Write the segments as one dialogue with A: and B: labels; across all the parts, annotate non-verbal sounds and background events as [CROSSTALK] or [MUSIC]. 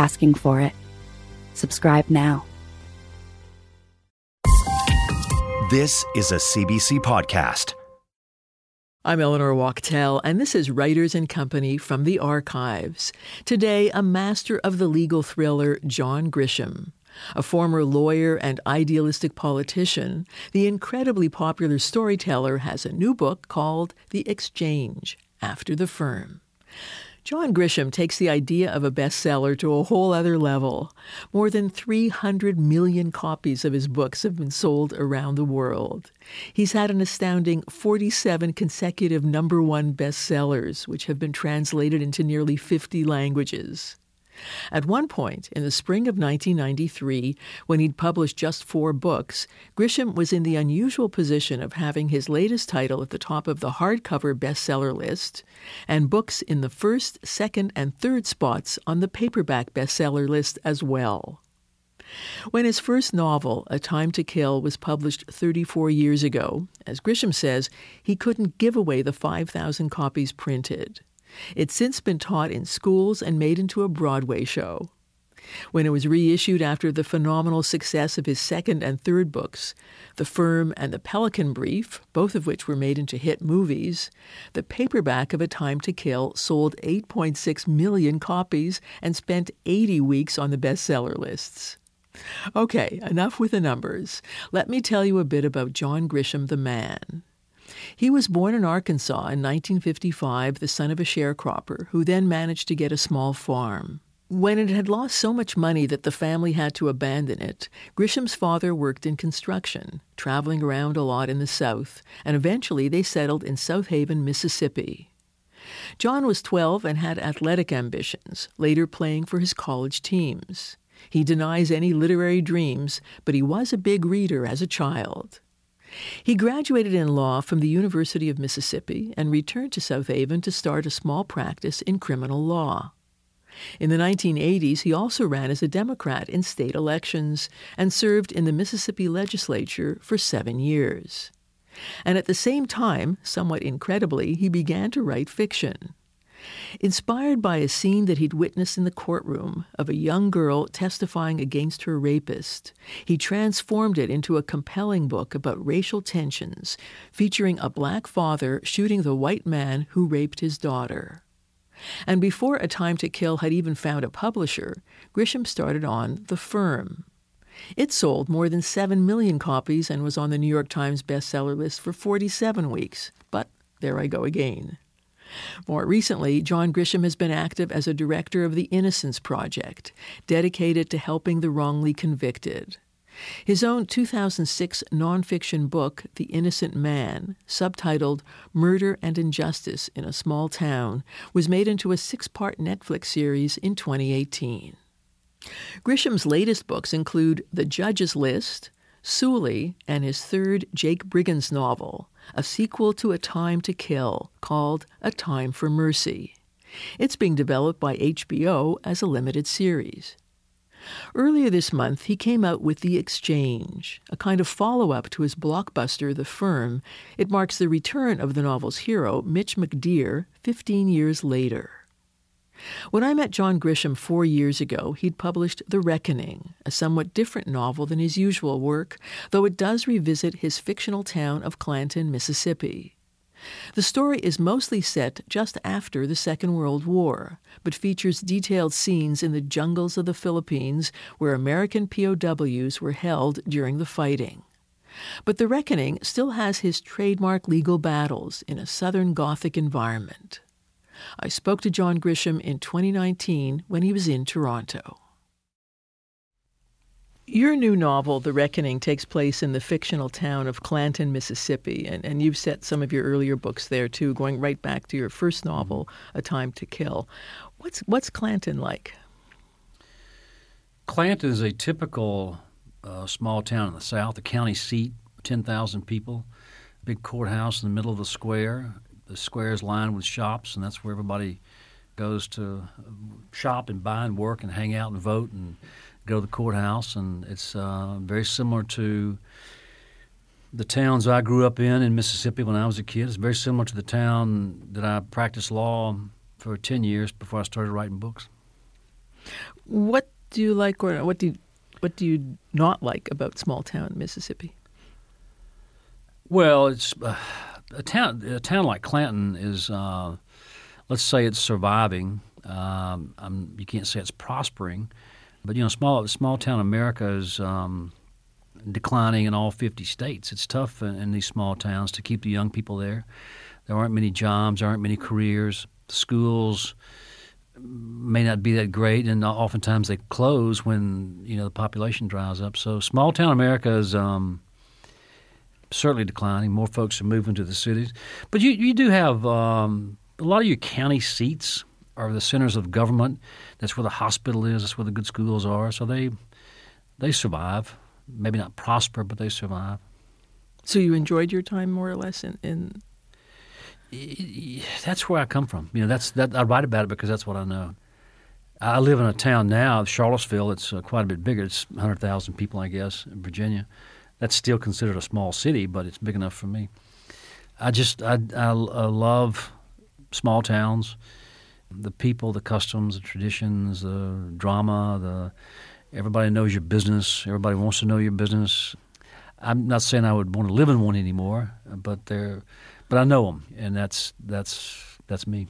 A: asking for it. Subscribe now.
B: This is a CBC podcast.
C: I'm Eleanor Wachtel, and this is Writers and Company from the Archives. Today, a master of the legal thriller, John Grisham. A former lawyer and idealistic politician, the incredibly popular storyteller has a new book called The Exchange After the Firm. John Grisham takes the idea of a bestseller to a whole other level. More than 300 million copies of his books have been sold around the world. He's had an astounding 47 consecutive number one bestsellers, which have been translated into nearly 50 languages. At one point, in the spring of 1993, when he'd published just four books, Grisham was in the unusual position of having his latest title at the top of the hardcover bestseller list, and books in the first, second, and third spots on the paperback bestseller list as well. When his first novel, A Time to Kill, was published 34 years ago, as Grisham says, he couldn't give away the 5,000 copies printed. It's since been taught in schools and made into a Broadway show. When it was reissued after the phenomenal success of his second and third books, The Firm and The Pelican Brief, both of which were made into hit movies, the paperback of A Time to Kill sold 8.6 million copies and spent 80 weeks on the bestseller lists. Okay, enough with the numbers. Let me tell you a bit about John Grisham the man. He was born in Arkansas in 1955, the son of a sharecropper, who then managed to get a small farm. When it had lost so much money that the family had to abandon it, Grisham's father worked in construction, traveling around a lot in the South, and eventually they settled in South Haven, Mississippi. John was 12 and had athletic ambitions, later playing for his college teams. He denies any literary dreams, but he was a big reader as a child. He graduated in law from the University of Mississippi and returned to South Haven to start a small practice in criminal law. In the 1980s, he also ran as a Democrat in state elections and served in the Mississippi legislature for seven years. And at the same time, somewhat incredibly, he began to write fiction. Inspired by a scene that he'd witnessed in the courtroom of a young girl testifying against her rapist, he transformed it into a compelling book about racial tensions, featuring a black father shooting the white man who raped his daughter. And before A Time to Kill had even found a publisher, Grisham started on The Firm. It sold more than 7 million copies and was on the New York Times bestseller list for 47 weeks. But there I go again. More recently, John Grisham has been active as a director of the Innocence Project, dedicated to helping the wrongly convicted. His own 2006 nonfiction book, The Innocent Man, subtitled Murder and Injustice in a Small Town, was made into a six part Netflix series in 2018. Grisham's latest books include The Judge's List, Sooley, and his third Jake Brigance novel, a sequel to A Time to Kill called A Time for Mercy. It's being developed by HBO as a limited series. Earlier this month, he came out with The Exchange, a kind of follow up to his blockbuster, The Firm. It marks the return of the novel's hero, Mitch McDeere, 15 years later. When I met John Grisham four years ago, he'd published The Reckoning, a somewhat different novel than his usual work, though it does revisit his fictional town of Clanton, Mississippi. The story is mostly set just after the Second World War, but features detailed scenes in the jungles of the Philippines where American POWs were held during the fighting. But The Reckoning still has his trademark legal battles in a Southern Gothic environment. I spoke to John Grisham in 2019 when he was in Toronto. Your new novel, The Reckoning, takes place in the fictional town of Clanton, Mississippi, and, and you've set some of your earlier books there too, going right back to your first novel, A Time to Kill. What's what's Clanton like?
D: Clanton is a typical uh, small town in the South, a county seat, 10,000 people, big courthouse in the middle of the square. The square is lined with shops, and that's where everybody goes to shop and buy and work and hang out and vote and go to the courthouse. And it's uh, very similar to the towns I grew up in in Mississippi when I was a kid. It's very similar to the town that I practiced law for 10 years before I started writing books.
C: What do you like or what do you, what do you not like about small town Mississippi?
D: Well, it's uh, a town. A town like Clanton is, uh, let's say, it's surviving. Um, you can't say it's prospering, but you know, small small town America is um, declining in all 50 states. It's tough in, in, these small towns to keep the young people there. There aren't many jobs. There aren't many careers. The schools may not be that great, and oftentimes they close when you know the population dries up. So small town America is um, certainly declining. More folks are moving to the cities, but you you do have um, a lot of your county seats are the centers of government. That's where the hospital is. That's where the good schools are. So they they survive. Maybe not prosper, but they survive.
C: So you enjoyed your time more or less in, in
D: that's where I come from. You know, that's that I write about it because that's what I know. I live in a town now, Charlottesville. It's uh, quite a bit bigger. It's 100,000 people, I guess, in Virginia. That's still considered a small city, but it's big enough for me. I just I, I, I love small towns, the people, the customs, the traditions, the drama. The everybody knows your business. Everybody wants to know your business. I'm not saying I would want to live in one anymore, but they're but I know them, and that's that's that's me.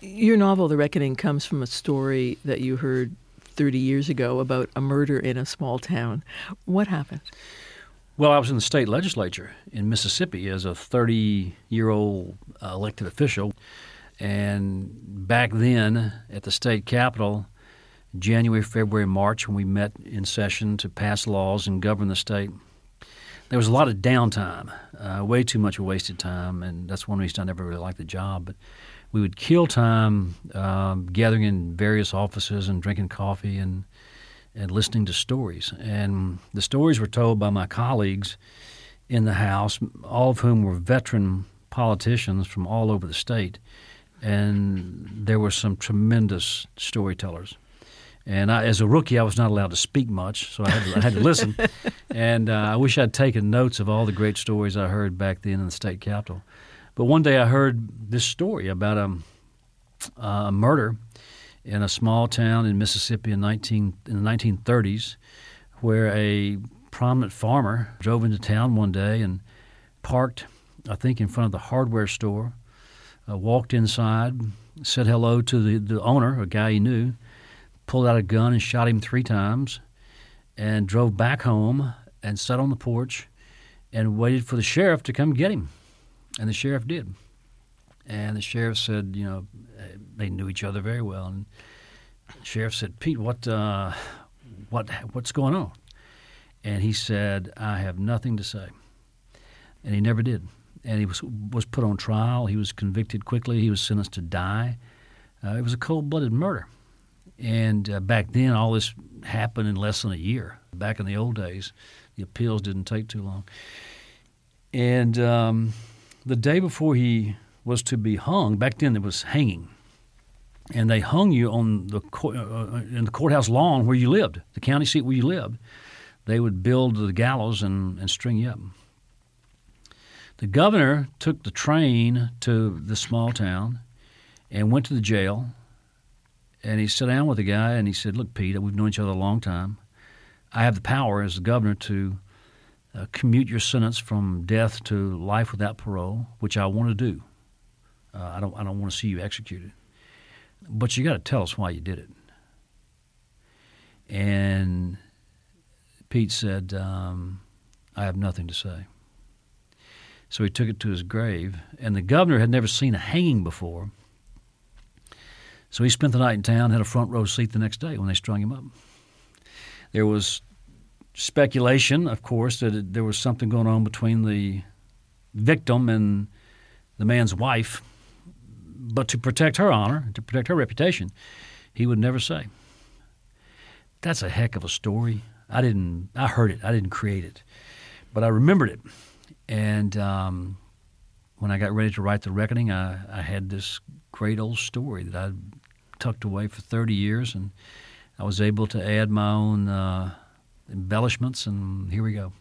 C: Your novel, The Reckoning, comes from a story that you heard 30 years ago about a murder in a small town. What happened?
D: Well, I was in the state legislature in Mississippi as a 30 year old uh, elected official. And back then at the state capitol, January, February, March, when we met in session to pass laws and govern the state, there was a lot of downtime, uh, way too much wasted time, and that's one reason I never really liked the job. But we would kill time um, gathering in various offices and drinking coffee and and listening to stories. And the stories were told by my colleagues in the House, all of whom were veteran politicians from all over the state. And there were some tremendous storytellers. And I, as a rookie, I was not allowed to speak much, so I had to, I had to listen. [LAUGHS] and uh, I wish I'd taken notes of all the great stories I heard back then in the state capitol. But one day I heard this story about a, a murder in a small town in Mississippi in, 19, in the 1930s where a prominent farmer drove into town one day and parked, I think, in front of the hardware store, uh, walked inside, said hello to the, the owner, a guy he knew, pulled out a gun and shot him three times, and drove back home and sat on the porch and waited for the sheriff to come get him. And the sheriff did. And the sheriff said, you know, they knew each other very well. And the sheriff said, Pete, what, uh, what, what's going on? And he said, I have nothing to say. And he never did. And he was, was put on trial. He was convicted quickly. He was sentenced to die. Uh, it was a cold blooded murder. And uh, back then, all this happened in less than a year. Back in the old days, the appeals didn't take too long. And um, the day before he was to be hung, back then it was hanging, and they hung you on the uh, in the courthouse lawn where you lived, the county seat where you lived. They would build the gallows and, and string you up. The governor took the train to the small town and went to the jail and he sat down with the guy and he said, Look, Pete, we've known each other a long time. I have the power as the governor to uh, commute your sentence from death to life without parole, which I want to do. Uh, I don't, I don't want to see you executed. But you got to tell us why you did it. And Pete said, um, I have nothing to say. So he took it to his grave, and the governor had never seen a hanging before. So he spent the night in town, had a front row seat the next day when they strung him up. There was speculation, of course, that there was something going on between the victim and the man's wife, but to protect her honor, to protect her reputation, he would never say. that's a heck of a story. I didn't. I heard it. I didn't create it, but I remembered it. And um, when I got ready to write the reckoning, I, I had this great old story that I tucked away for 30 years, and I was able to add my own uh, embellishments, and here we go.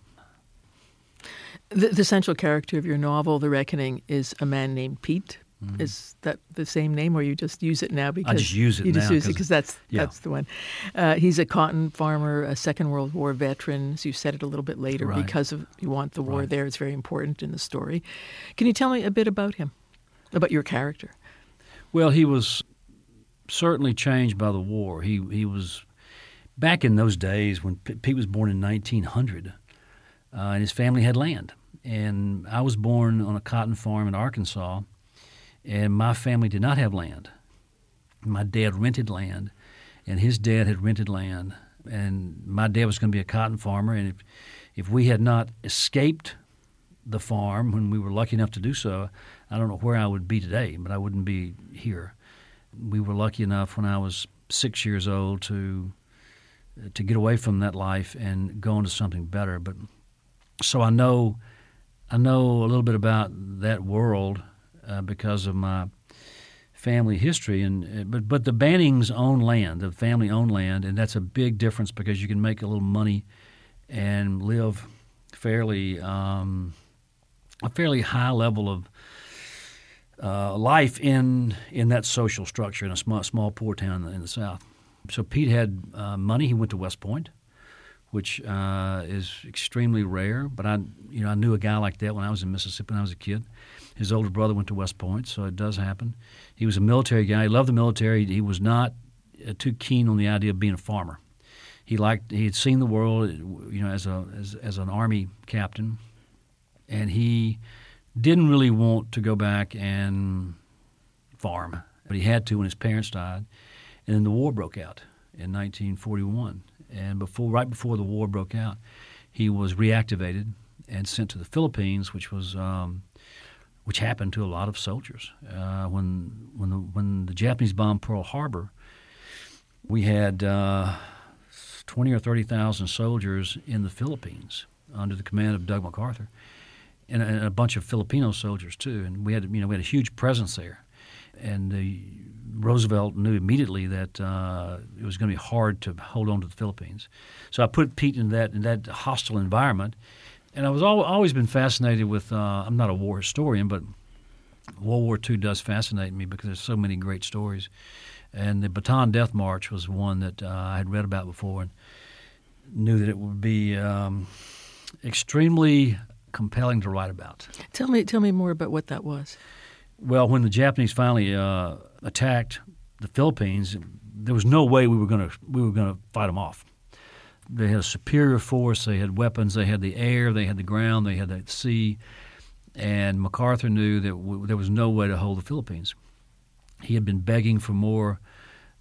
C: The, the, central character of your novel, The Reckoning, is a man named Pete. Mm-hmm. Is that the same name, or you just use it now because
D: I just use it
C: you
D: now
C: just use it because that's yeah. that's the one. Uh, he's a cotton farmer, a Second World War veteran. So you said it a little bit later
D: right.
C: because of you want the war
D: right.
C: there. It's very important in the story. Can you tell me a bit about him, about your character?
D: Well, he was certainly changed by the war. He he was back in those days when Pete was born in 1900, uh, and his family had land. And I was born on a cotton farm in Arkansas, and my family did not have land. My dad rented land, and his dad had rented land, and my dad was going to be a cotton farmer. And if if we had not escaped the farm when we were lucky enough to do so, I don't know where I would be today, but I wouldn't be here. We were lucky enough when I was six years old to to get away from that life and go into something better. But so I know I know a little bit about that world uh, because of my family history. And uh, but but the Bannings own land, the family owned land, and that's a big difference because you can make a little money and live fairly um, a fairly high level of uh, life in in that social structure in a small small poor town in the South. So Pete had uh, money. He went to West Point which uh, is extremely rare. But I, you know, I knew a guy like that when I was in Mississippi when I was a kid. His older brother went to West Point, so it does happen. He was a military guy. He loved the military. He was not uh, too keen on the idea of being a farmer. He liked. He had seen the world, you know, as a as, as an army captain, and he didn't really want to go back and farm, but he had to when his parents died, and then the war broke out in 1941 and before, right before the war broke out, he was reactivated and sent to the Philippines, which was um, which happened to a lot of soldiers. Uh, when when the, when the Japanese bombed Pearl Harbor, we had uh, twenty or thirty thousand soldiers in the Philippines under the command of Doug MacArthur, and a, and a bunch of Filipino soldiers too. And we had you know we had a huge presence there, and the Roosevelt knew immediately that uh, it was going to be hard to hold on to the Philippines. So I put Pete in that in that hostile environment, and I was al- always been fascinated with. Uh, I'm not a war historian, but World War II does fascinate me because there's so many great stories, and the Bataan Death March was one that uh, I had read about before and knew that it would be um, extremely compelling to write about.
C: Tell me, tell me more about what that was.
D: Well, when the Japanese finally uh, attacked the Philippines, there was no way we were going to we were going to fight them off. They had a superior force. They had weapons. They had the air. They had the ground. They had the sea. And MacArthur knew that w- there was no way to hold the Philippines. He had been begging for more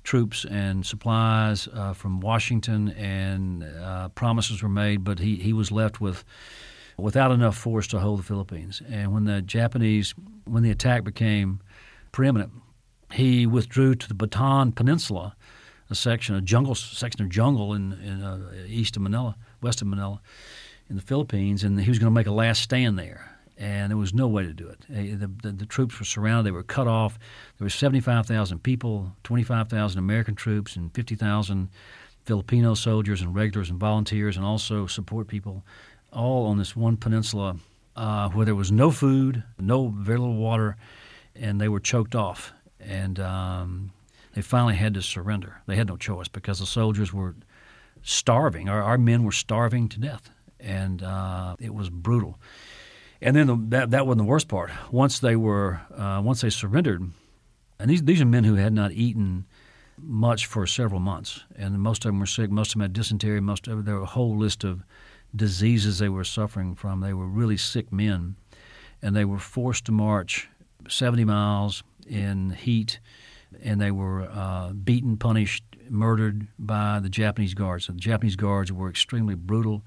D: troops and supplies uh, from Washington, and uh, promises were made, but he, he was left with without enough force to hold the Philippines. And when the Japanese, when the attack became preeminent, he withdrew to the Bataan Peninsula, a section, a jungle section of jungle in, in uh, east of Manila, west of Manila, in the Philippines, and he was going to make a last stand there. And there was no way to do it. The, the, the troops were surrounded; they were cut off. There were seventy-five thousand people, twenty-five thousand American troops, and fifty thousand Filipino soldiers and regulars and volunteers, and also support people all on this one peninsula uh, where there was no food, no very little water, and they were choked off. And um, they finally had to surrender. They had no choice because the soldiers were starving. Our, our men were starving to death, and uh, it was brutal. And then the, that that wasn't the worst part. Once they were uh, once they surrendered, and these these are men who had not eaten much for several months, and most of them were sick. Most of them had dysentery. Most of there were a whole list of diseases they were suffering from. They were really sick men, and they were forced to march 70 miles in heat, and they were uh, beaten, punished, murdered by the Japanese guards. So the Japanese guards were extremely brutal,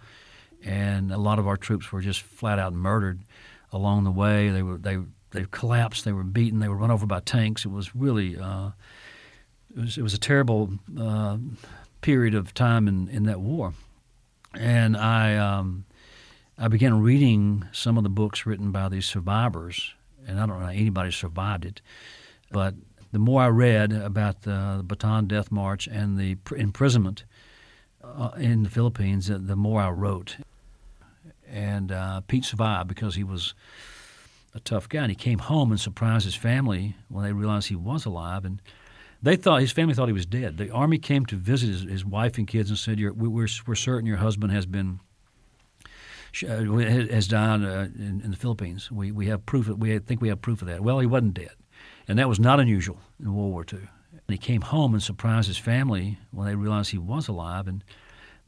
D: and a lot of our troops were just flat out murdered along the way. They were they they collapsed. They were beaten. They were run over by tanks. It was really uh, it was it was a terrible uh, period of time in, in that war. And I, um, I began reading some of the books written by these survivors, and I don't know anybody survived it, but the more I read about the Bataan Death March and the imprisonment uh, in the Philippines, the more I wrote. And uh, Pete survived because he was a tough guy. And he came home and surprised his family when they realized he was alive. And they thought his family thought he was dead. The army came to visit his, his wife and kids and said, we're, we're, we're certain your husband has been has died uh, in, in, the Philippines. We we have proof. Of, we think we have proof of that. Well, he wasn't dead, and that was not unusual in World War II. And he came home and surprised his family when they realized he was alive, and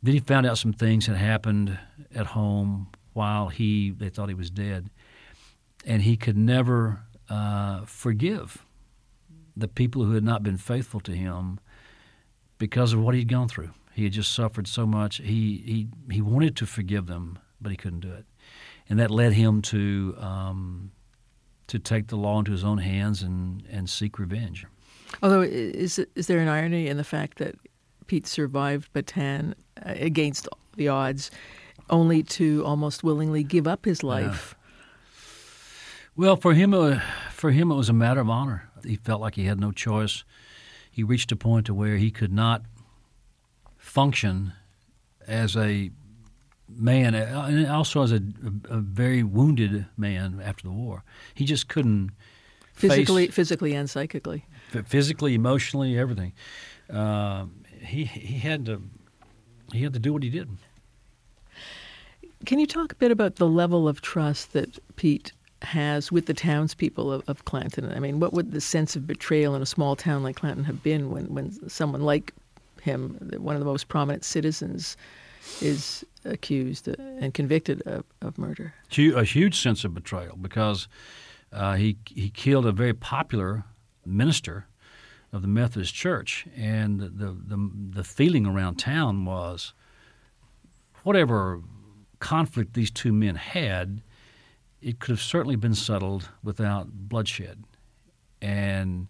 D: then he found out some things had happened at home while he they thought he was dead, and he could never uh, forgive the people who had not been faithful to him because of what he'd gone through. He had just suffered so much. He he he wanted to forgive them, but he couldn't do it, and that led him to um, to take the law into his own hands and and seek revenge.
C: Although, is is there an irony in the fact that Pete survived Bataan uh, against the odds, only to almost willingly give up his life?
D: Well, for him, uh, for him, it was a matter of honor. He felt like he had no choice. He reached a point to where he could not function as a man, and also as a, a, a very wounded man after the war. He just couldn't
C: physically,
D: face,
C: physically and psychically,
D: physically, emotionally, everything. Uh, he he had to he had to do what he did.
C: Can you talk a bit about the level of trust that Pete has with the townspeople of, of Clanton? I mean, what would the sense of betrayal in a small town like Clanton have been when, when someone like him, one of the most prominent citizens, is accused and convicted of, of murder?
D: A huge sense of betrayal because uh, he he killed a very popular minister of the Methodist Church, and the, the the feeling around town was whatever conflict these two men had, it could have certainly been settled without bloodshed. And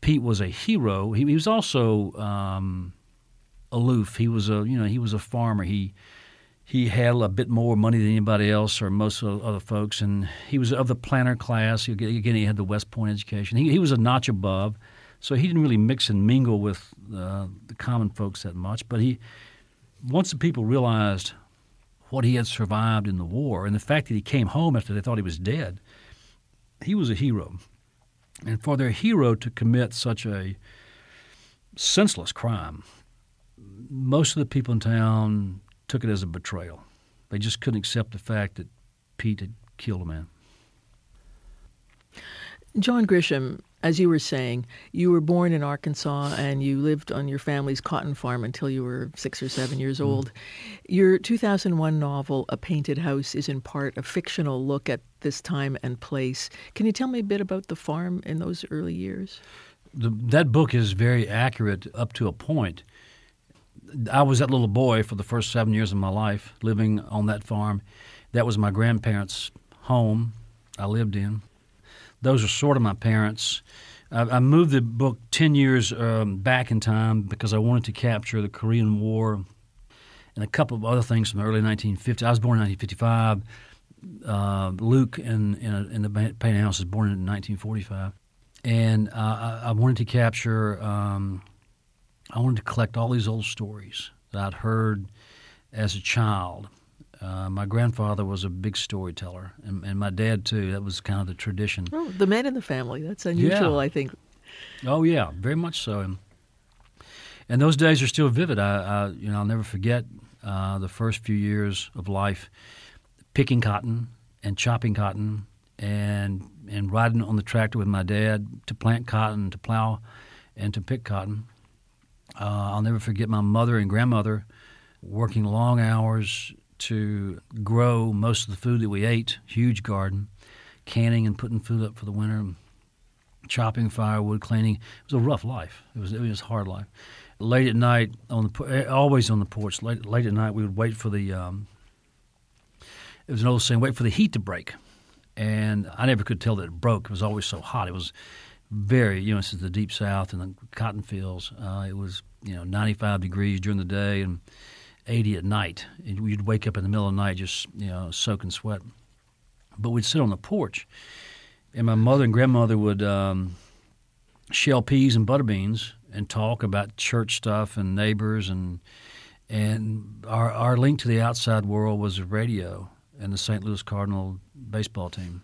D: Pete was a hero. He, he was also um, aloof. He was a you know he was a farmer. He he had a bit more money than anybody else or most of other folks, and he was of the planter class. Again, he had the West Point education. He, he was a notch above, so he didn't really mix and mingle with uh, the common folks that much. But he, once the people realized what he had survived in the war and the fact that he came home after they thought he was dead, he was a hero. And for their hero to commit such a senseless crime, most of the people in town took it as a betrayal. They just couldn't accept the fact that Pete had killed a man.
C: John Grisham as you were saying, you were born in Arkansas and you lived on your family's cotton farm until you were six or seven years mm-hmm. old. Your 2001 novel, A Painted House, is in part a fictional look at this time and place. Can you tell me a bit about the farm in those early years?
D: The, that book is very accurate up to a point. I was that little boy for the first seven years of my life living on that farm. That was my grandparents' home I lived in those are sort of my parents. I, I moved the book 10 years um, back in time because I wanted to capture the Korean War and a couple of other things from the early 1950s. I was born in 1955. Uh, Luke in, in, a, in, the Painted House was born in 1945. And uh, I, I, wanted to capture, um, I wanted to collect all these old stories that I'd heard as a child uh, my grandfather was a big storyteller, and, and, my dad too. That was kind of the tradition.
C: Oh, the men in the family. That's unusual,
D: yeah.
C: I think.
D: Oh yeah, very much so. And, and those days are still vivid. I, I you know, I'll never forget uh, the first few years of life, picking cotton and chopping cotton, and and riding on the tractor with my dad to plant cotton, to plow, and to pick cotton. Uh, I'll never forget my mother and grandmother working long hours to grow most of the food that we ate, huge garden, canning and putting food up for the winter, chopping firewood, cleaning. It was a rough life. It was it was a hard life. Late at night on the eh, always on the porch. Late, late at night we would wait for the. Um, it was an old saying: "Wait for the heat to break," and I never could tell that it broke. It was always so hot. It was very you know this is the deep south and the cotton fields. Uh, it was you know 95 degrees during the day and 80 at night. And you'd wake up in the middle of the night just you know soaking sweat. But we'd sit on the porch, and my mother and grandmother would um, shell peas and butter beans and talk about church stuff and neighbors and and our our link to the outside world was the radio and the St. Louis Cardinal baseball team.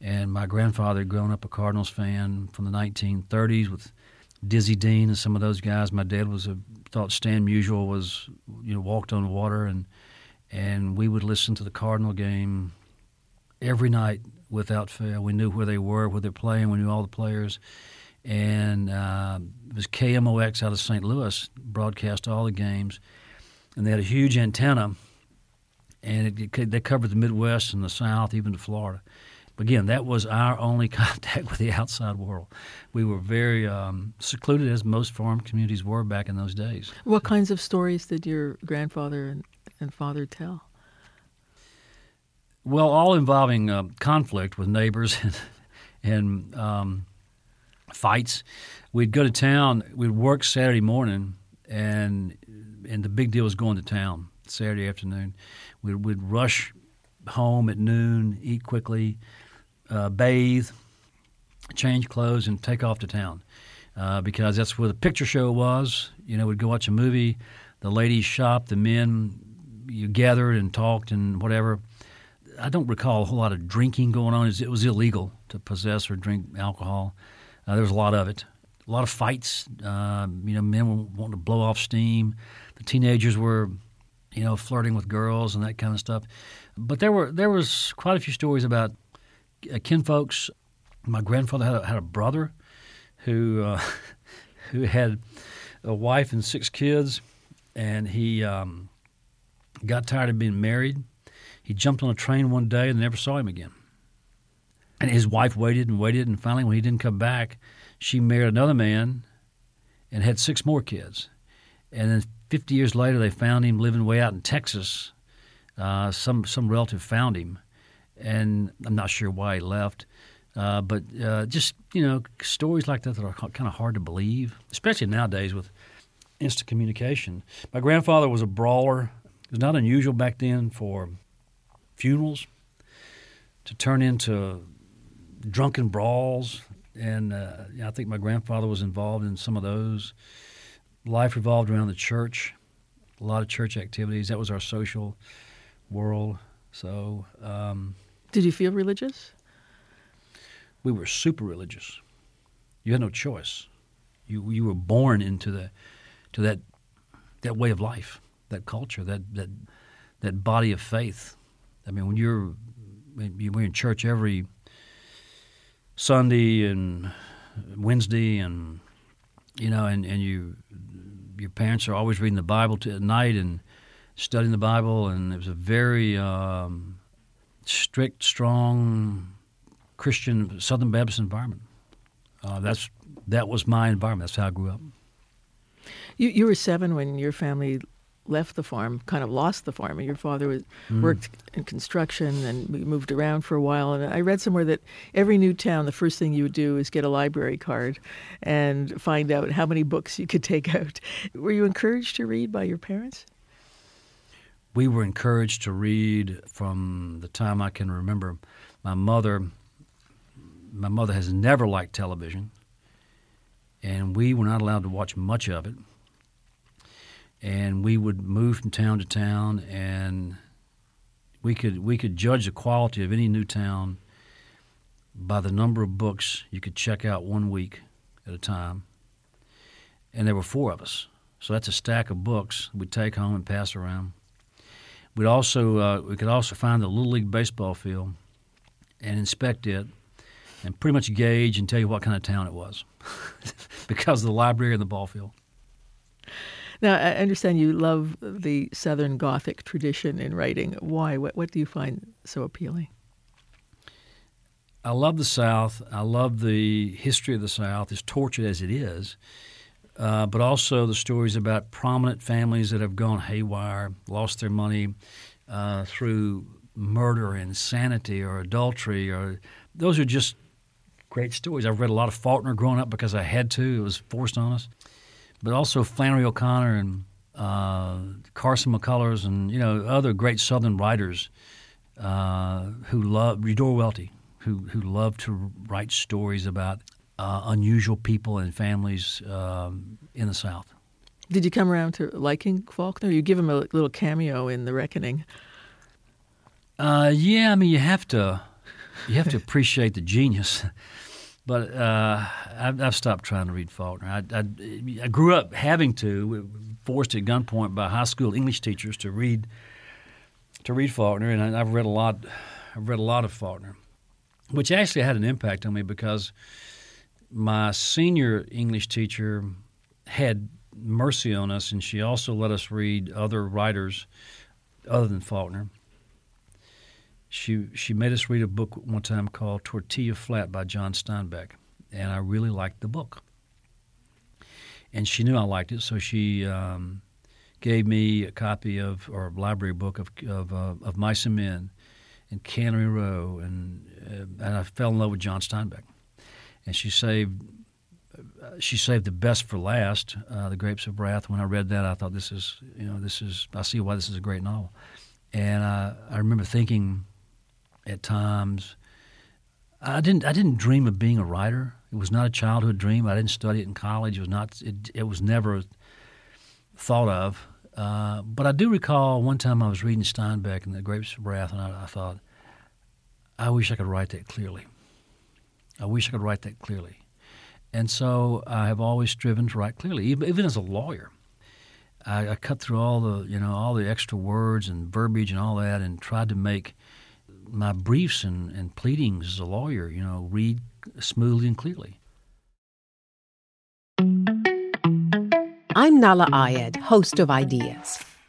D: And my grandfather had grown up a Cardinals fan from the 1930s with Dizzy Dean and some of those guys. My dad was a thought Stan Musial was you know walked on water and and we would listen to the Cardinal game every night without fail. We knew where they were, where they're playing. We knew all the players, and uh, it was KMOX out of St. Louis broadcast all the games, and they had a huge antenna, and it, it, they covered the Midwest and the South, even to Florida. Again, that was our only [LAUGHS] contact with the outside world. We were very um, secluded, as most farm communities were back in those days.
C: What kinds of stories did your grandfather and, and father tell?
D: Well, all involving uh, conflict with neighbors [LAUGHS] and, and um, fights. We'd go to town. We'd work Saturday morning, and and the big deal was going to town Saturday afternoon. We'd, we'd rush home at noon, eat quickly, uh, bathe, change clothes, and take off to town uh, because that's where the picture show was. You know, we'd go watch a movie. The ladies shop, the men you gathered and talked and whatever. I don't recall a whole lot of drinking going on. It was illegal to possess or drink alcohol. Uh, there was a lot of it. A lot of fights. Uh, you know, men were wanting to blow off steam. The teenagers were, you know, flirting with girls and that kind of stuff. But there were there was quite a few stories about kinfolks. My grandfather had a, had a brother who uh, [LAUGHS] who had a wife and six kids, and he um, got tired of being married. He jumped on a train one day and never saw him again. And his wife waited and waited, and finally, when he didn't come back, she married another man and had six more kids. And then 50 years later, they found him living way out in Texas. Uh, some some relative found him, and I'm not sure why he left. Uh, but uh, just you know, stories like that that are kind of hard to believe, especially nowadays with instant communication. My grandfather was a brawler. It was not unusual back then for funerals to turn into drunken brawls, and uh, I think my grandfather was involved in some of those. Life revolved around the church, a lot of church activities. That was our social world. So, um,
C: did you feel religious?
D: We were super religious. You had no choice. You you were born into the to that that way of life, that culture, that that that body of faith. I mean, when you're when you're in church every Sunday and Wednesday, and you know, and, and you your parents are always reading the Bible to, at night and studying the Bible, and it was a very um, strict, strong Christian Southern Baptist environment. Uh, that's that was my environment. That's how I grew up.
C: You you were seven when your family left the farm, kind of lost the farm. and Your father was, mm. worked in construction and moved around for a while. And I read somewhere that every new town, the first thing you would do is get a library card and find out how many books you could take out. Were you encouraged to read by your parents?
D: We were encouraged to read from the time I can remember. My mother, my mother has never liked television, and we were not allowed to watch much of it and we would move from town to town, and we could we could judge the quality of any new town by the number of books you could check out one week at a time. And there were four of us, so that's a stack of books we'd take home and pass around. We'd also uh, we could also find the little league baseball field and inspect it, and pretty much gauge and tell you what kind of town it was, [LAUGHS] because of the library and the ball field.
C: Now, I understand you love the Southern Gothic tradition in writing. Why? What, what do you find so appealing?
D: I love the South. I love the history of the South, as tortured as it is, uh, but also the stories about prominent families that have gone haywire, lost their money uh, through murder, insanity, or adultery. Or those are just great stories. I've read a lot of Faulkner growing up because I had to. It was forced on us. but also Flannery O'Connor and uh, Carson McCullers and you know other great Southern writers uh, who love Eudora Welty, who who love to write stories about uh, unusual people and families um, in the South.
C: Did you come around to liking Faulkner? You give him a little cameo in The Reckoning.
D: Uh, yeah, I mean you have to you have to appreciate the genius. [LAUGHS] But uh, I've, I've, stopped trying to read Faulkner. I, I, I, grew up having to, forced at gunpoint by high school English teachers to read to read Faulkner, and I, have read a lot. I've read a lot of Faulkner, which actually had an impact on me because my senior English teacher had mercy on us, and she also let us read other writers other than Faulkner. She she made us read a book one time called Tortilla Flat by John Steinbeck, and I really liked the book. And she knew I liked it, so she um, gave me a copy of or a library book of of, uh, of Mice and Men, and Cannery Row, and uh, and I fell in love with John Steinbeck. And she saved she saved the best for last, uh, The Grapes of Wrath. When I read that, I thought this is you know this is I see why this is a great novel. And uh, I remember thinking at times. I didn't. I didn't dream of being a writer. It was not a childhood dream. I didn't study it in college. It was not. It, it was never thought of. Uh, but I do recall one time I was reading Steinbeck and the Grapes of Wrath, and I, I thought, I wish I could write that clearly. I wish I could write that clearly. And so I have always striven to write clearly, even, as a lawyer. I, I, cut through all the, you know, all the extra words and verbiage and all that, and tried to make my briefs and, and pleadings as a lawyer, you know, read smoothly and clearly.
E: I'm Nahlah Ayed, host of Ideas.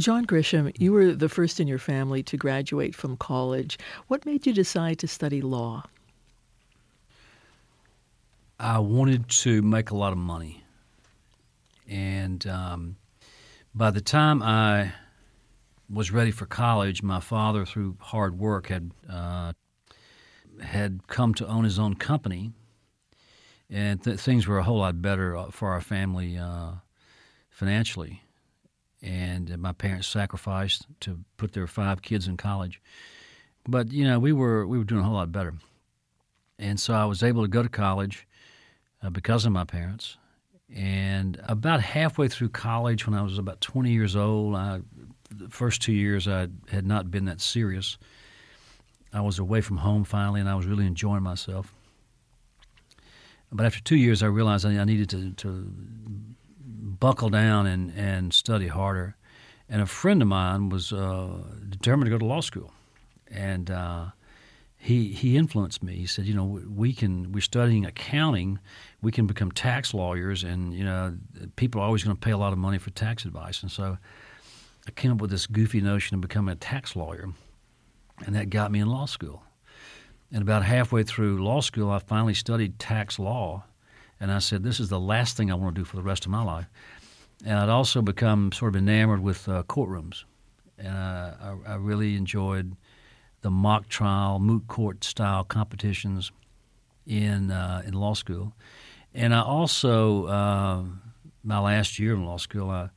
C: John Grisham, you were the first in your family to graduate from college. What made you decide to study law?
D: I wanted to make a lot of money. And um, by the time I was ready for college, my father, through hard work, had uh, had come to own his own company, and th- things were a whole lot better uh, for our family uh, financially. And my parents sacrificed to put their five kids in college, but you know we were we were doing a whole lot better, and so I was able to go to college uh, because of my parents. And about halfway through college, when I was about 20 years old, I the first two years I had not been that serious. I was away from home finally, and I was really enjoying myself. But after two years, I realized I needed to, to buckle down and, and study harder. And a friend of mine was uh, determined to go to law school, and uh, he he influenced me. He said, you know, we can we're studying accounting, we can become tax lawyers, and you know, people are always going to pay a lot of money for tax advice, and so I came up with this goofy notion of becoming a tax lawyer, and that got me in law school. And about halfway through law school, I finally studied tax law, and I said, "This is the last thing I want to do for the rest of my life." And I'd also become sort of enamored with uh, courtrooms, and uh, I, I, really enjoyed the mock trial, moot court style competitions in uh, in law school. And I also, uh, my last year in law school, I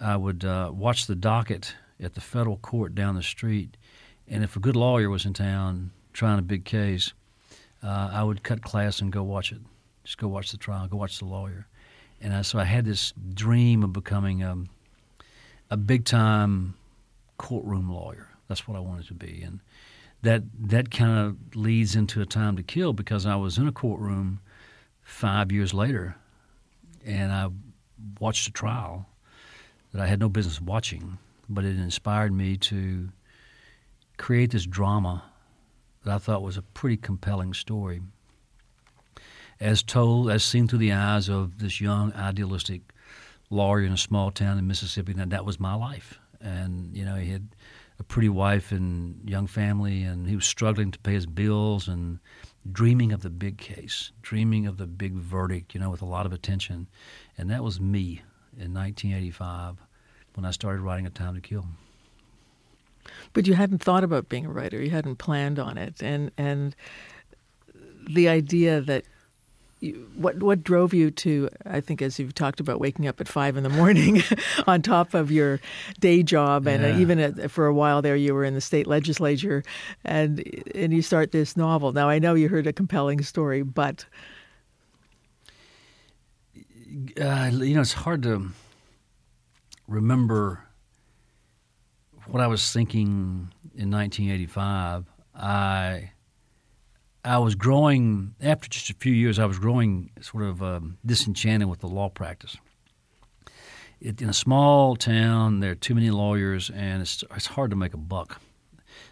D: I would uh, watch the docket at the federal court down the street, and if a good lawyer was in town trying a big case, uh, I would cut class and go watch it. Just go watch the trial, go watch the lawyer. And I, so I had this dream of becoming um, a, a big time courtroom lawyer. That's what I wanted to be. And that, that kind of leads into a time to kill because I was in a courtroom five years later and I watched a trial that I had no business watching, but it inspired me to create this drama that I thought was a pretty compelling story. As told, as seen through the eyes of this young, idealistic lawyer in a small town in Mississippi, that that was my life. and you know he had a pretty wife and young family, and he was struggling to pay his bills and dreaming of the big case, dreaming of the big verdict, you know, with a lot of attention. And that was me in 1985 when I started writing A Time to Kill.
C: But you hadn't thought about being a writer. You hadn't planned on it, and and the idea that what what drove you to I think as you've talked about waking up at five in the morning [LAUGHS] on top of your day job and uh,
D: Yeah.
C: even at, for a while there you were in the state legislature and and you start this novel now I know you heard a compelling story but
D: uh, you know, it's hard to remember what I was thinking in 1985. I I was growing after just a few years. I was growing sort of um, disenchanted with the law practice. It, in a small town, there are too many lawyers, and it's it's hard to make a buck.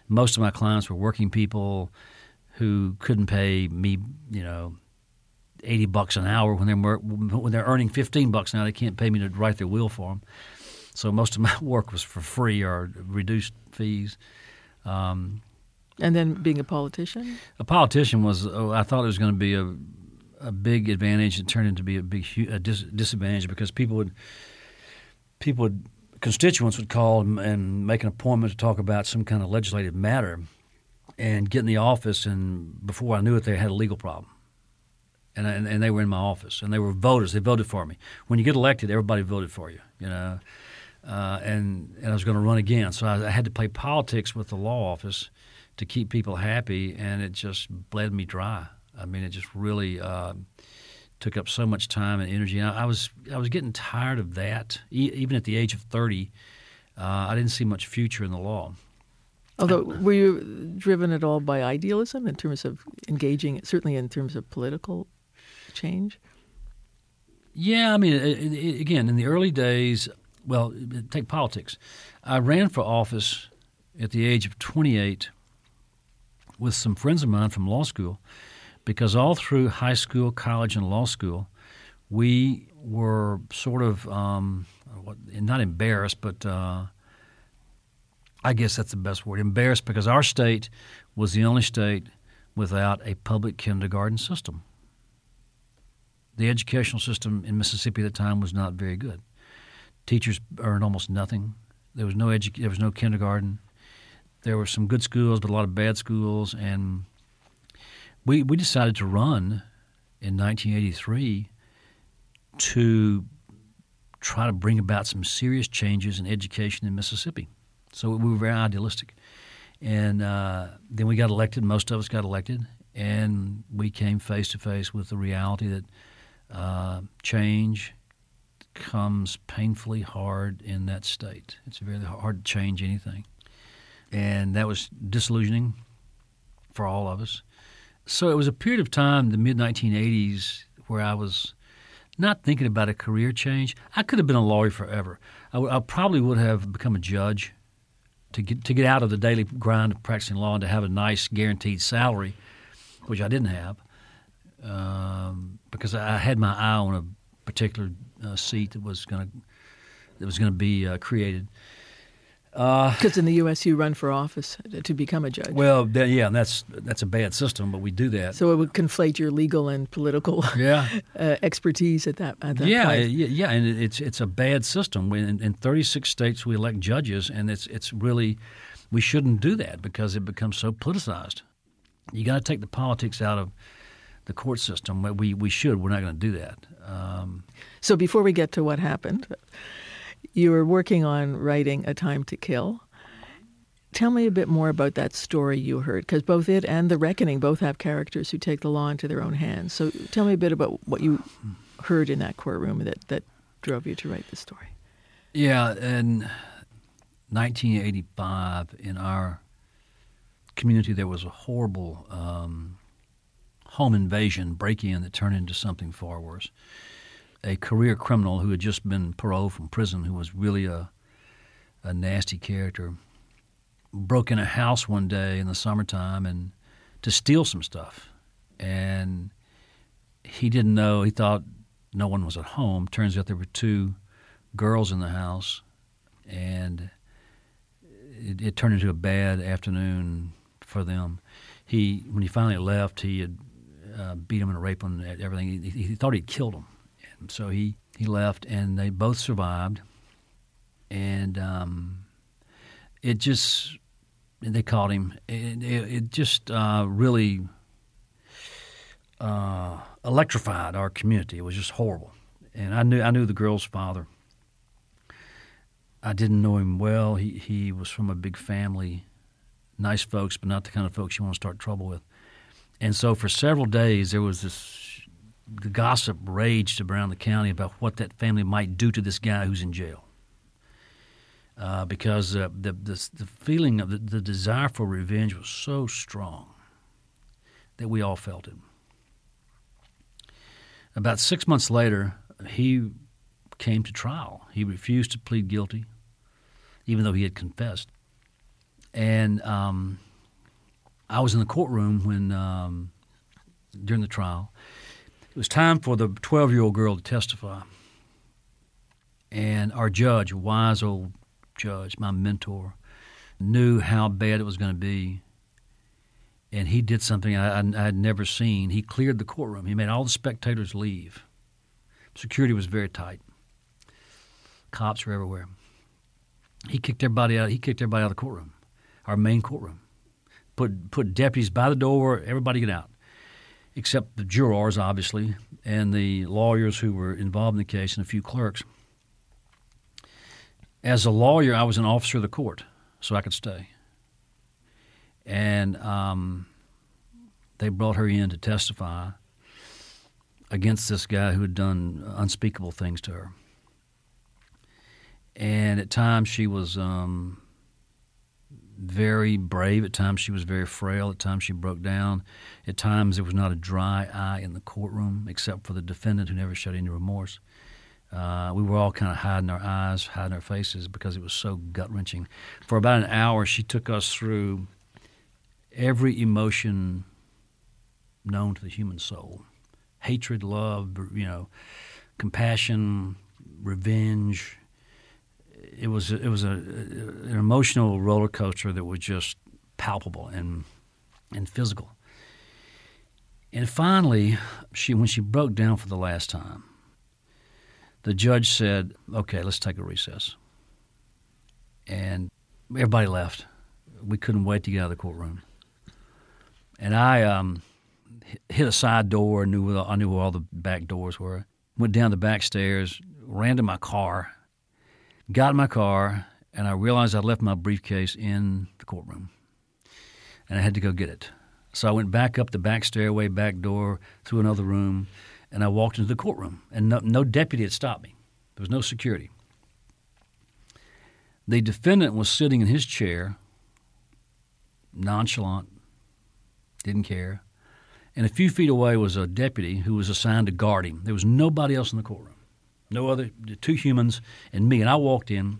D: Most of my clients were working people who couldn't pay me, you know, eighty bucks an hour when they're when they're earning fifteen bucks now. They can't pay me to write their will for them. So most of my [LAUGHS] work was for free or reduced fees. Um,
C: and then being a politician
D: a politician was oh, I thought it was going to be a a big advantage. It turned into be a big a dis- disadvantage because people would people would constituents would call and, and make an appointment to talk about some kind of legislative matter, and get in the office, and before I knew it, they had a legal problem. And, and, they were in my office, and they were voters. They voted for me. When you get elected, everybody voted for you, you know. Uh, and and I was going to run again, so I, I had to play politics with the law office to keep people happy, and it just bled me dry. I mean, it just really uh, took up so much time and energy. And I, I was I was getting tired of that. E- even at the age of thirty, uh, I didn't see much future in the law.
C: although were you driven at all by idealism in terms of engaging certainly in terms of political change
D: Yeah, I mean, it, it, again, in the early days, well, take politics. I ran for office at the age of 28 with some friends of mine from law school because all through high school, college, and law school, we were sort of um, not embarrassed, but uh, I guess that's the best word embarrassed because our state was the only state without a public kindergarten system the educational system in Mississippi at the time was not very good. Teachers earned almost nothing. There was no edu- there was no kindergarten. There were some good schools, but a lot of bad schools, and we we decided to run in 1983 to try to bring about some serious changes in education in Mississippi. So we were very idealistic, and uh, then we got elected. Most of us got elected, and we came face to face with the reality that uh, change comes painfully hard in that state. It's very hard to change anything. And that was disillusioning for all of us. So it was a period of time, the mid 1980s, where I was not thinking about a career change. I could have been a lawyer forever. I, w- I probably would have become a judge to get, to get out of the daily grind of practicing law and to have a nice guaranteed salary, which I didn't have um, because I had my eye on a particular uh, seat that was going to that was going to be uh, created.
C: Because in the U.S. you run for office to become a judge
D: Well, yeah, and that's that's a bad system, but we do that.
C: so it would conflate your legal and political [LAUGHS]
D: yeah,
C: uh, expertise at that at that
D: yeah,
C: point.
D: yeah, yeah, and it's it's a bad system. In, in 36 states we elect judges, and it's it's really we shouldn't do that because it becomes so politicized. You got to take the politics out of the court system. We we should. We're not going to do that. Um,
C: So before we get to what happened, you were working on writing A Time to Kill. Tell me a bit more about that story you heard, because both it and The Reckoning both have characters who take the law into their own hands. So tell me a bit about what you heard in that courtroom that, that drove you to write the story.
D: Yeah, in 1985, in our community, there was a horrible um, home invasion, break in that turned into something far worse. A career criminal who had just been paroled from prison, who was really a, a nasty character, broke in a house one day in the summertime and to steal some stuff. And he didn't know, he thought no one was at home. Turns out there were two girls in the house, and it, it turned into a bad afternoon for them. He when he finally left, he had uh, beat him and raped him and everything. He, he thought he'd killed him, so he he left, and they both survived. And um, it just they caught him. It, it, it just uh, really uh, electrified our community. It was just horrible, and I knew I knew the girl's father. I didn't know him well. He he was from a big family, nice folks, but not the kind of folks you want to start trouble with. And so for several days there was this the gossip raged around the county about what that family might do to this guy who's in jail. Uh, because uh, the, the, the feeling of the, the desire for revenge was so strong that we all felt it. About six months later, he came to trial. He refused to plead guilty, even though he had confessed. And um, I was in the courtroom when um, during the trial. It was time for the 12 year old girl to testify. And our judge, a wise old judge, my mentor, knew how bad it was going to be. And he did something I, I, had never seen. He cleared the courtroom. He made all the spectators leave. Security was very tight. Cops were everywhere. He kicked everybody out. He kicked everybody out of the courtroom, our main courtroom. Put put deputies by the door. Everybody get out, except the jurors, obviously, and the lawyers who were involved in the case, and a few clerks. As a lawyer, I was an officer of the court, so I could stay. And um, they brought her in to testify against this guy who had done unspeakable things to her. And at times she was um, very brave. At times she was very frail. At times she broke down. At times there was not a dry eye in the courtroom except for the defendant who never showed any remorse. Uh, we were all kind of hiding our eyes, hiding our faces because it was so gut wrenching. For about an hour, she took us through every emotion known to the human soul hatred, love, you know, compassion, revenge. It was it was a, an emotional roller coaster that was just palpable and and physical. And finally, she when she broke down for the last time, the judge said, "Okay, let's take a recess." And everybody left. We couldn't wait to get out of the courtroom. And I um, hit a side door. Knew I knew where all the back doors were. Went down the back stairs, ran to my car, got in my car, and I realized I left my briefcase in the courtroom, and I had to go get it. So I went back up the back stairway, back door, through another room, and I walked into the courtroom, and no, no deputy had stopped me. There was no security. The defendant was sitting in his chair, nonchalant, didn't care. And a few feet away was a deputy who was assigned to guard him. There was nobody else in the courtroom, no other, two humans and me. And I walked in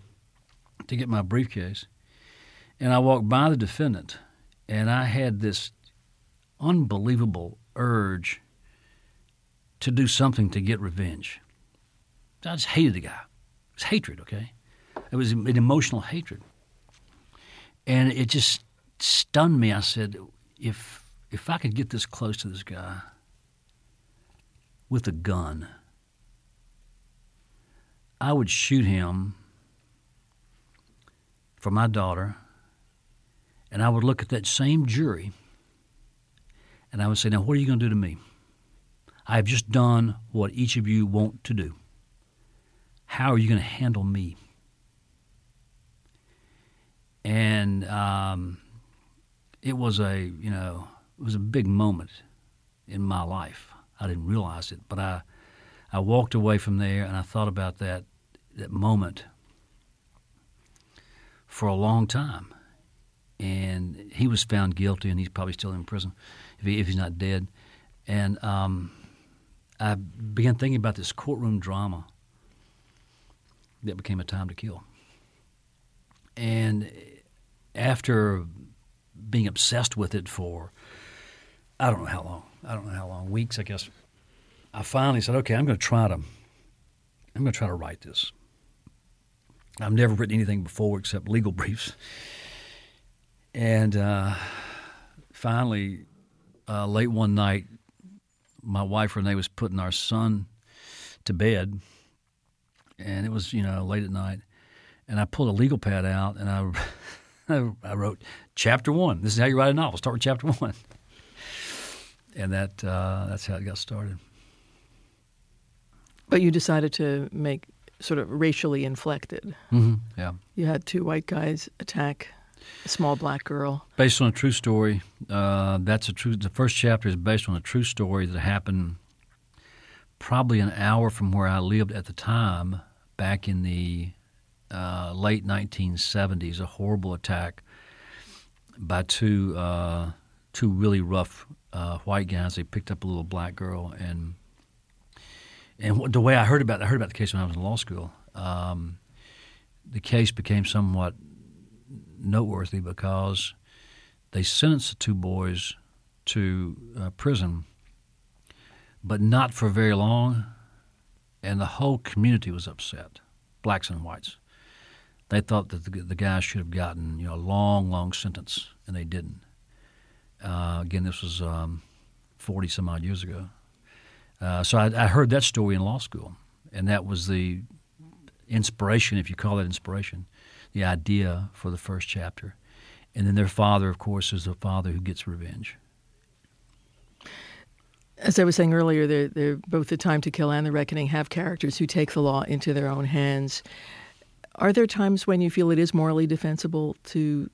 D: to get my briefcase, and I walked by the defendant, and I had this unbelievable urge to do something to get revenge. I just hated the guy. It was hatred, okay? It was an emotional hatred. And it just stunned me. I said, if if I could get this close to this guy with a gun, I would shoot him for my daughter, and I would look at that same jury and I would say, Now, what are you going to do to me? I have just done what each of you want to do. How are you going to handle me? And um, it was a, you know, it was a big moment in my life. I didn't realize it, but I, I walked away from there and I thought about that, that moment for a long time. And he was found guilty, and he's probably still in prison if, he, if he's not dead. And um, I began thinking about this courtroom drama that became a time to kill. And after being obsessed with it for I don't know how long, I don't know how long, weeks, I guess, I finally said, okay, I'm going to try to, I'm going to try to write this. I've never written anything before except legal [LAUGHS] briefs. And uh, finally, uh, late one night, my wife Renee was putting our son to bed, and it was you know late at night, and I pulled a legal pad out and I [LAUGHS] I wrote chapter one. This is how you write a novel. Start with chapter one, and that uh, that's how it got started.
C: But you decided to make sort of racially inflected.
D: Mm-hmm. Yeah.
C: You had two white guys attack a small black girl.
D: Based on a true story. Uh, that's a true. The first chapter is based on a true story that happened probably an hour from where I lived at the time, back in the uh, late 1970s. A horrible attack by two uh, two really rough uh, white guys. They picked up a little black girl and and the way I heard about I heard about the case when I was in law school. Um, the case became somewhat noteworthy because they sentenced the two boys to uh, prison, but not for very long, and the whole community was upset, blacks and whites. They thought that the, the should have gotten you know a long, long sentence, and they didn't. Uh, again, this was um, forty some odd years ago. Uh, so I, I, heard that story in law school, and that was the inspiration, if you call that inspiration, the idea for the first chapter. And then their father, of course, is the father who gets revenge.
C: As I was saying earlier, they're, they're both the Time to Kill and the Reckoning have characters who take the law into their own hands. Are there times when you feel it is morally defensible to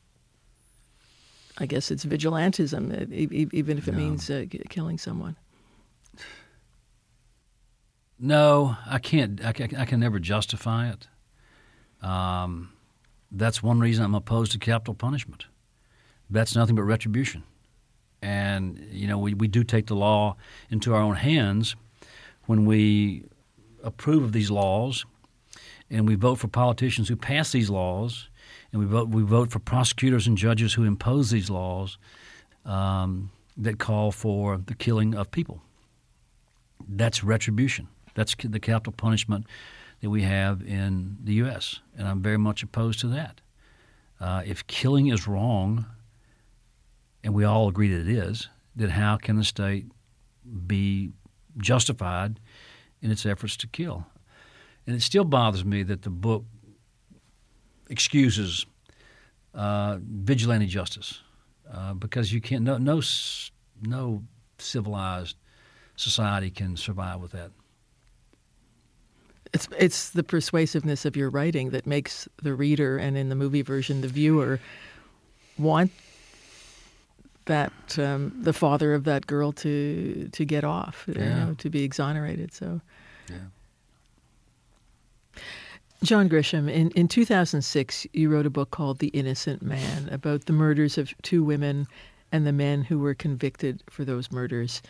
C: I guess it's vigilantism, even if it no. means uh, killing someone.
D: No, I can't. I can, I can never justify it. Um, that's one reason I'm opposed to capital punishment. That's nothing but retribution. And, you know, we, we do take the law into our own hands when we approve of these laws and we vote for politicians who pass these laws and we vote, we vote for prosecutors and judges who impose these laws um, that call for the killing of people. That's retribution. That's the capital punishment that we have in the U.S., and I'm very much opposed to that. Uh, if killing is wrong, and we all agree that it is, then how can the state be justified in its efforts to kill? And it still bothers me that the book excuses uh, vigilante justice uh, because you can't no, no no civilized society can survive with that.
C: It's it's the persuasiveness of your writing that makes the reader and in the movie version the viewer want that um, the father of that girl to to get off, yeah. you know, to be exonerated. So,
D: yeah.
C: John Grisham, in, in 2006, you wrote a book called The Innocent Man about the murders of two women and the men who were convicted for those murders.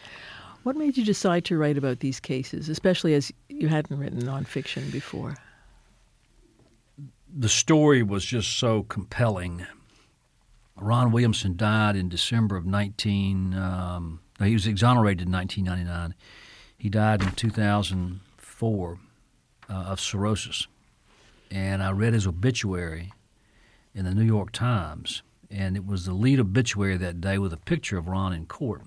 C: What made you decide to write about these cases, especially as you hadn't written nonfiction before?
D: The story was just so compelling. Ron Williamson died in December of 19. Um, he was exonerated in 1999. He died in 2004 uh, of cirrhosis, and I read his obituary in the New York Times, and it was the lead obituary that day with a picture of Ron in court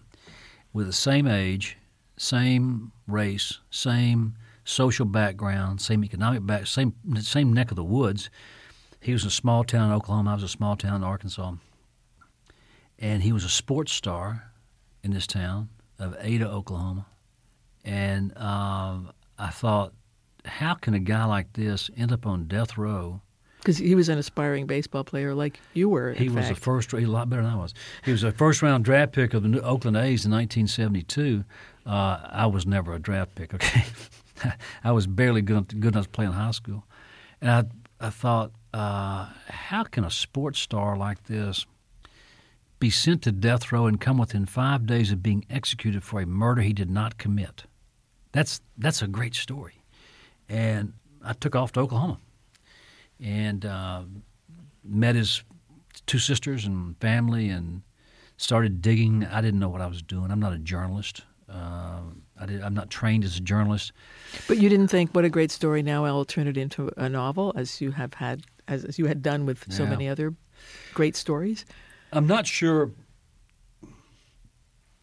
D: with the same age, same race, same social background, same economic back, same same neck of the woods. He was in a small town in Oklahoma. I was a small town in Arkansas, and he was a sports star in this town of Ada, Oklahoma. And um, I thought, how can a guy like this end up on death row
C: because he was an aspiring baseball player like you were.
D: He was
C: fact.
D: a first. He a lot better than I was. He was a first round draft pick of the Oakland A's in 1972. Uh, I was never a draft pick. Okay, [LAUGHS] [LAUGHS] I was barely good, good enough to play in high school, and I I thought, uh, how can a sports star like this be sent to death row and come within five days of being executed for a murder he did not commit? That's that's a great story, and I took off to Oklahoma and uh, met his two sisters and family and started digging. I didn't know what I was doing. I'm not a journalist. Uh, I I'm not trained as a journalist.
C: But you didn't think, what a great story! Now I'll turn it into a novel, as you have had, as, as you had done with so
D: yeah.
C: many other great stories.
D: I'm not sure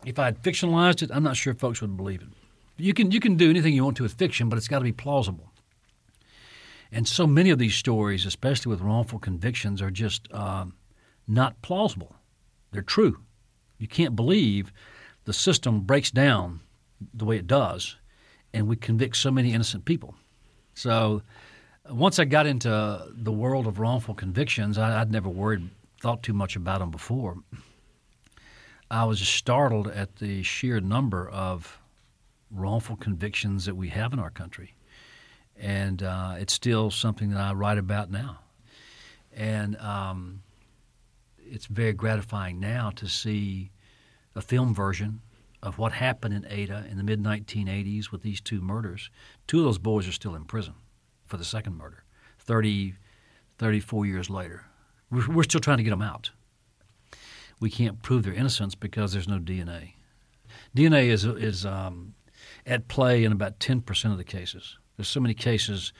D: if I had fictionalized it. I'm not sure folks would believe it. You can you can do anything you want to with fiction, but it's got to be plausible. And so many of these stories, especially with wrongful convictions, are just uh, not plausible. They're true. You can't believe the system breaks down the way it does, and we convict so many innocent people. So once I got into the world of wrongful convictions, I, would never worried, thought too much about them before. I was startled at the sheer number of wrongful convictions that we have in our country. And uh, it's still something that I write about now. And um, it's very gratifying now to see a film version of what happened in Ada in the mid 1980s with these two murders. Two of those boys are still in prison for the second murder, 30, 34 years later. We're, still trying to get them out. We can't prove their innocence because there's no DNA. DNA is, is um, at play in about 10% of the cases. There's so many cases,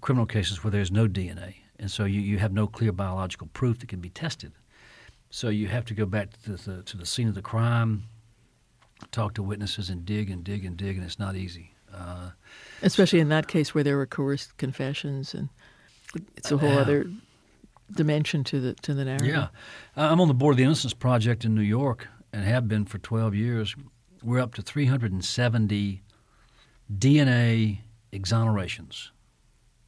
D: criminal cases, where there's no DNA. And so you, you have no clear biological proof that can be tested. So you have to go back to the, to the scene of the crime, talk to witnesses, and dig and dig and dig, and it's not easy. Uh,
C: Especially in that case where there were coerced confessions, and it's a whole uh, other dimension to the to the narrative.
D: Yeah, I'm on the board of the Innocence Project in New York, and have been for 12 years. We're up to 370 DNA exonerations.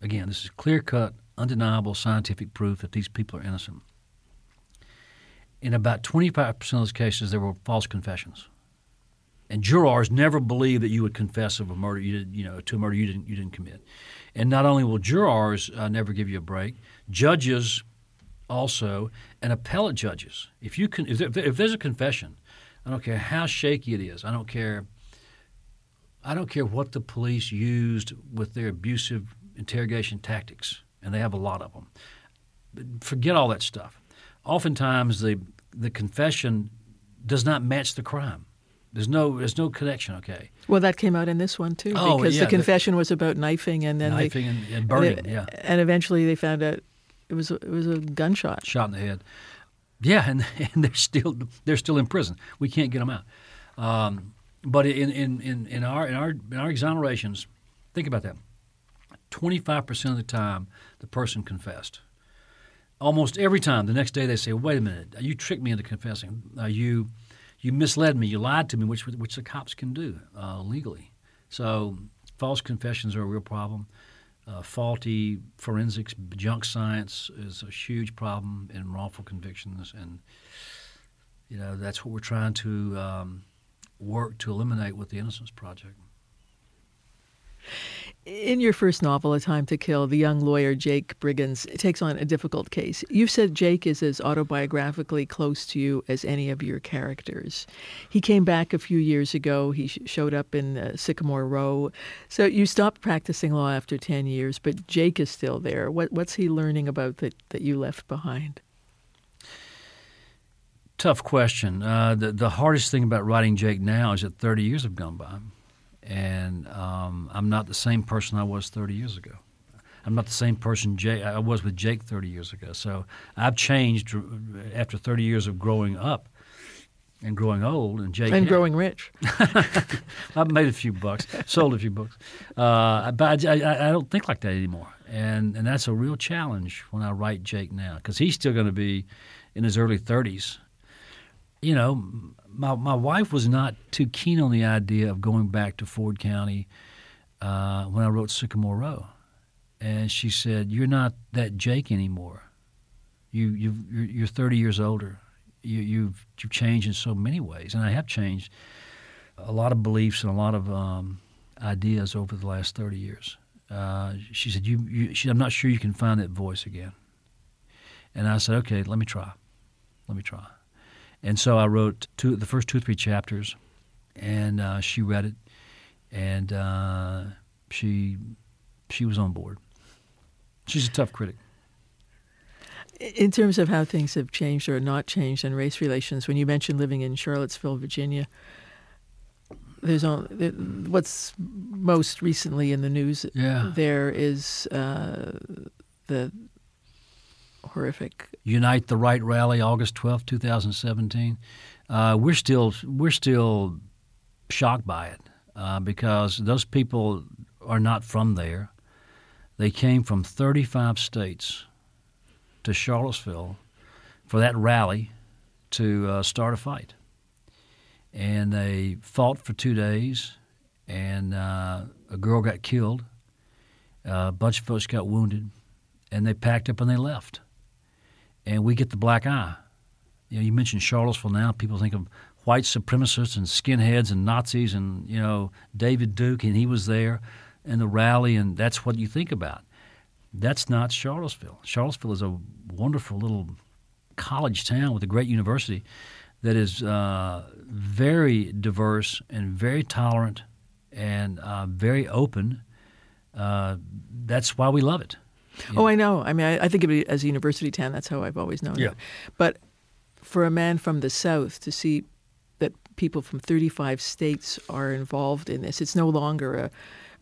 D: Again, this is clear cut, undeniable scientific proof that these people are innocent. In about 25% of those cases, there were false confessions and jurors never believe that you would confess of a murder you did, you know, to a murder you didn't you didn't commit. And not only will jurors uh, never give you a break, judges also, and appellate judges. If you can, if, there, if there's a confession, I don't care how shaky it is. I don't care. I don't care what the police used with their abusive interrogation tactics, and they have a lot of them. Forget all that stuff. Oftentimes, the the confession does not match the crime. There's no there's no connection. Okay.
C: Well, that came out in this one too,
D: oh,
C: because
D: yeah,
C: the confession the, was about knifing and then
D: knifing
C: they,
D: and, and, burning.
C: And,
D: yeah.
C: And eventually they found out it was it was a gunshot.
D: Shot in the head. Yeah, and, [LAUGHS] and they're still they're still in prison. We can't get them out. Um, but in, in, in, in our in our in our exonerations, think about that. Twenty five percent of the time, the person confessed. Almost every time, the next day they say, "Wait a minute, you tricked me into confessing. Uh, you." You misled me, you lied to me, which which the cops can do uh, legally. So false confessions are a real problem. Uh, faulty forensics, junk science is a huge problem in wrongful convictions, and you know that's what we're trying to um, work to eliminate with the Innocence Project.
C: In your first novel, A Time to Kill, the young lawyer Jake Brigance takes on a difficult case. You've said Jake is as autobiographically close to you as any of your characters. He came back a few years ago. He sh- showed up in uh, Sycamore Row. So you stopped practicing law after 10 years, but Jake is still there. What, what's he learning about that, that you left behind?
D: Tough question. Uh, the, the hardest thing about writing Jake now is that 30 years have gone by and um, I'm not the same person I was 30 years ago. I'm not the same person Jake, I was with Jake 30 years ago. So I've changed after 30 years of growing up and growing old, and Jake
C: and growing rich. [LAUGHS]
D: I've made a few bucks, sold a few books, uh, but I, I, I, don't think like that anymore, and and that's a real challenge when I write Jake now because he's still going to be in his early 30s. You know, my my wife was not too keen on the idea of going back to Ford County uh, when I wrote Sycamore Row, and she said, "You're not that Jake anymore. You you you're 30 years older. You, you've you've changed in so many ways, and I have changed a lot of beliefs and a lot of um, ideas over the last 30 years." Uh, she said, "You, you she, I'm not sure you can find that voice again." And I said, "Okay, let me try. Let me try." And so I wrote two, the first two or three chapters, and uh, she read it, and uh, she she was on board. She's a tough critic.
C: In terms of how things have changed or not changed in race relations, when you mentioned living in Charlottesville, Virginia, there's only, what's most recently in the news
D: yeah.
C: there is uh, the horrific.
D: Unite the Right rally, August twelfth, 2017. Uh, we're still we're still shocked by it uh, because those people are not from there. They came from 35 states to Charlottesville for that rally to uh, start a fight. And they fought for two days, and uh, a girl got killed, a bunch of folks got wounded, and they packed up and they left. And we get the black eye. You know, you mentioned Charlottesville now. People think of white supremacists and skinheads and Nazis and you know David Duke, and he was there in the rally, and that's what you think about. That's not Charlottesville. Charlottesville is a wonderful little college town with a great university that is uh, very diverse and very tolerant and uh, very open. Uh, that's why we love it.
C: Oh, I know. I mean, I, I, think of it as a university town. That's how I've always known
D: yeah.
C: it. But for a man from the South to see that people from 35 states are involved in this, it's no longer a,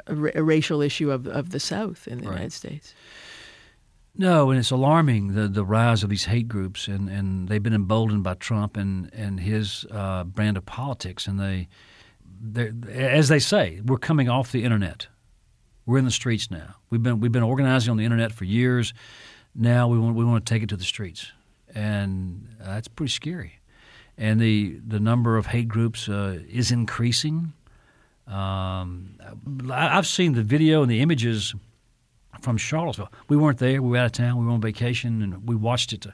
C: a, a racial issue of, of the South in the
D: right.
C: United States.
D: No, and it's alarming the the rise of these hate groups, and, and they've been emboldened by Trump and and his uh, brand of politics, and they, as they say, we're coming off the internet. We're in the streets now. We've been we've been organizing on the internet for years. Now we want we want to take it to the streets, and uh, that's pretty scary. And the the number of hate groups uh, is increasing. Um, I, I've seen the video and the images from Charlottesville. We weren't there. We were out of town. We were on vacation, and we watched it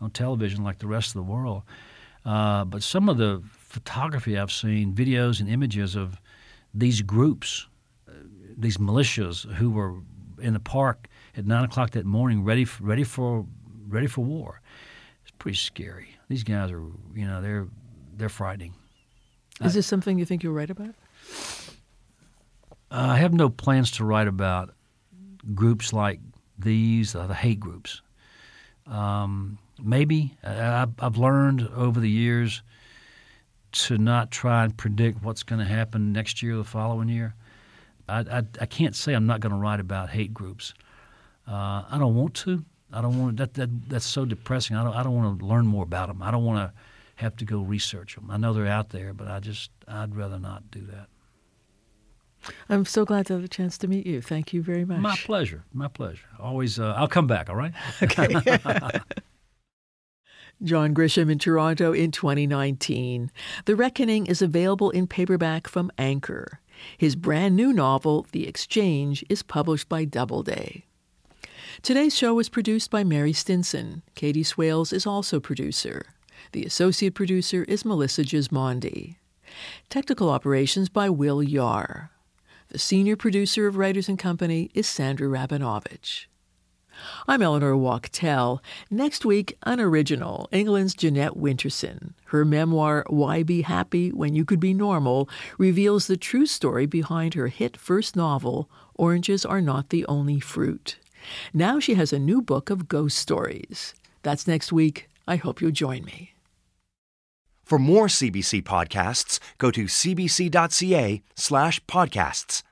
D: on television like the rest of the world. Uh, but some of the photography I've seen, videos and images of these groups, uh, these militias who were in the park at nine o'clock that morning, ready for, ready for ready for war. It's pretty scary. These guys are, you know, they're they're frightening.
C: Is this something you think you'll write about?
D: I have no plans to write about groups like these, uh, the hate groups. Um, maybe I, I've learned over the years to not try and predict what's going to happen next year or the following year. I, I, I can't say I'm not going to write about hate groups. Uh, I don't want to. I don't want that, that. That's so depressing. I don't. I don't want to learn more about them. I don't want to have to go research them. I know they're out there, but I just I'd rather not do that.
C: I'm so glad to have the chance to meet you. Thank you very much.
D: My pleasure. My pleasure. Always. Uh, I'll come back. All right. [LAUGHS]
C: Okay. [LAUGHS] John Grisham in Toronto in 2019. The Reckoning is available in paperback from Anchor. His brand new novel, The Exchange, is published by Doubleday. Today's show was produced by Mary Stinson. Katie Swales is also producer. The associate producer is Melissa Gismondi. Technical operations by Will Yar. The senior producer of Writers and Company is Sandra Rabinovich. I'm Eleanor Wachtel. Next week, an original, England's Jeanette Winterson. Her memoir, Why Be Happy When You Could Be Normal, reveals the true story behind her hit first novel, Oranges Are Not the Only Fruit. Now she has a new book of ghost stories. That's next week. I hope you'll join me.
B: For more CBC podcasts, go to cbc.ca slash podcasts.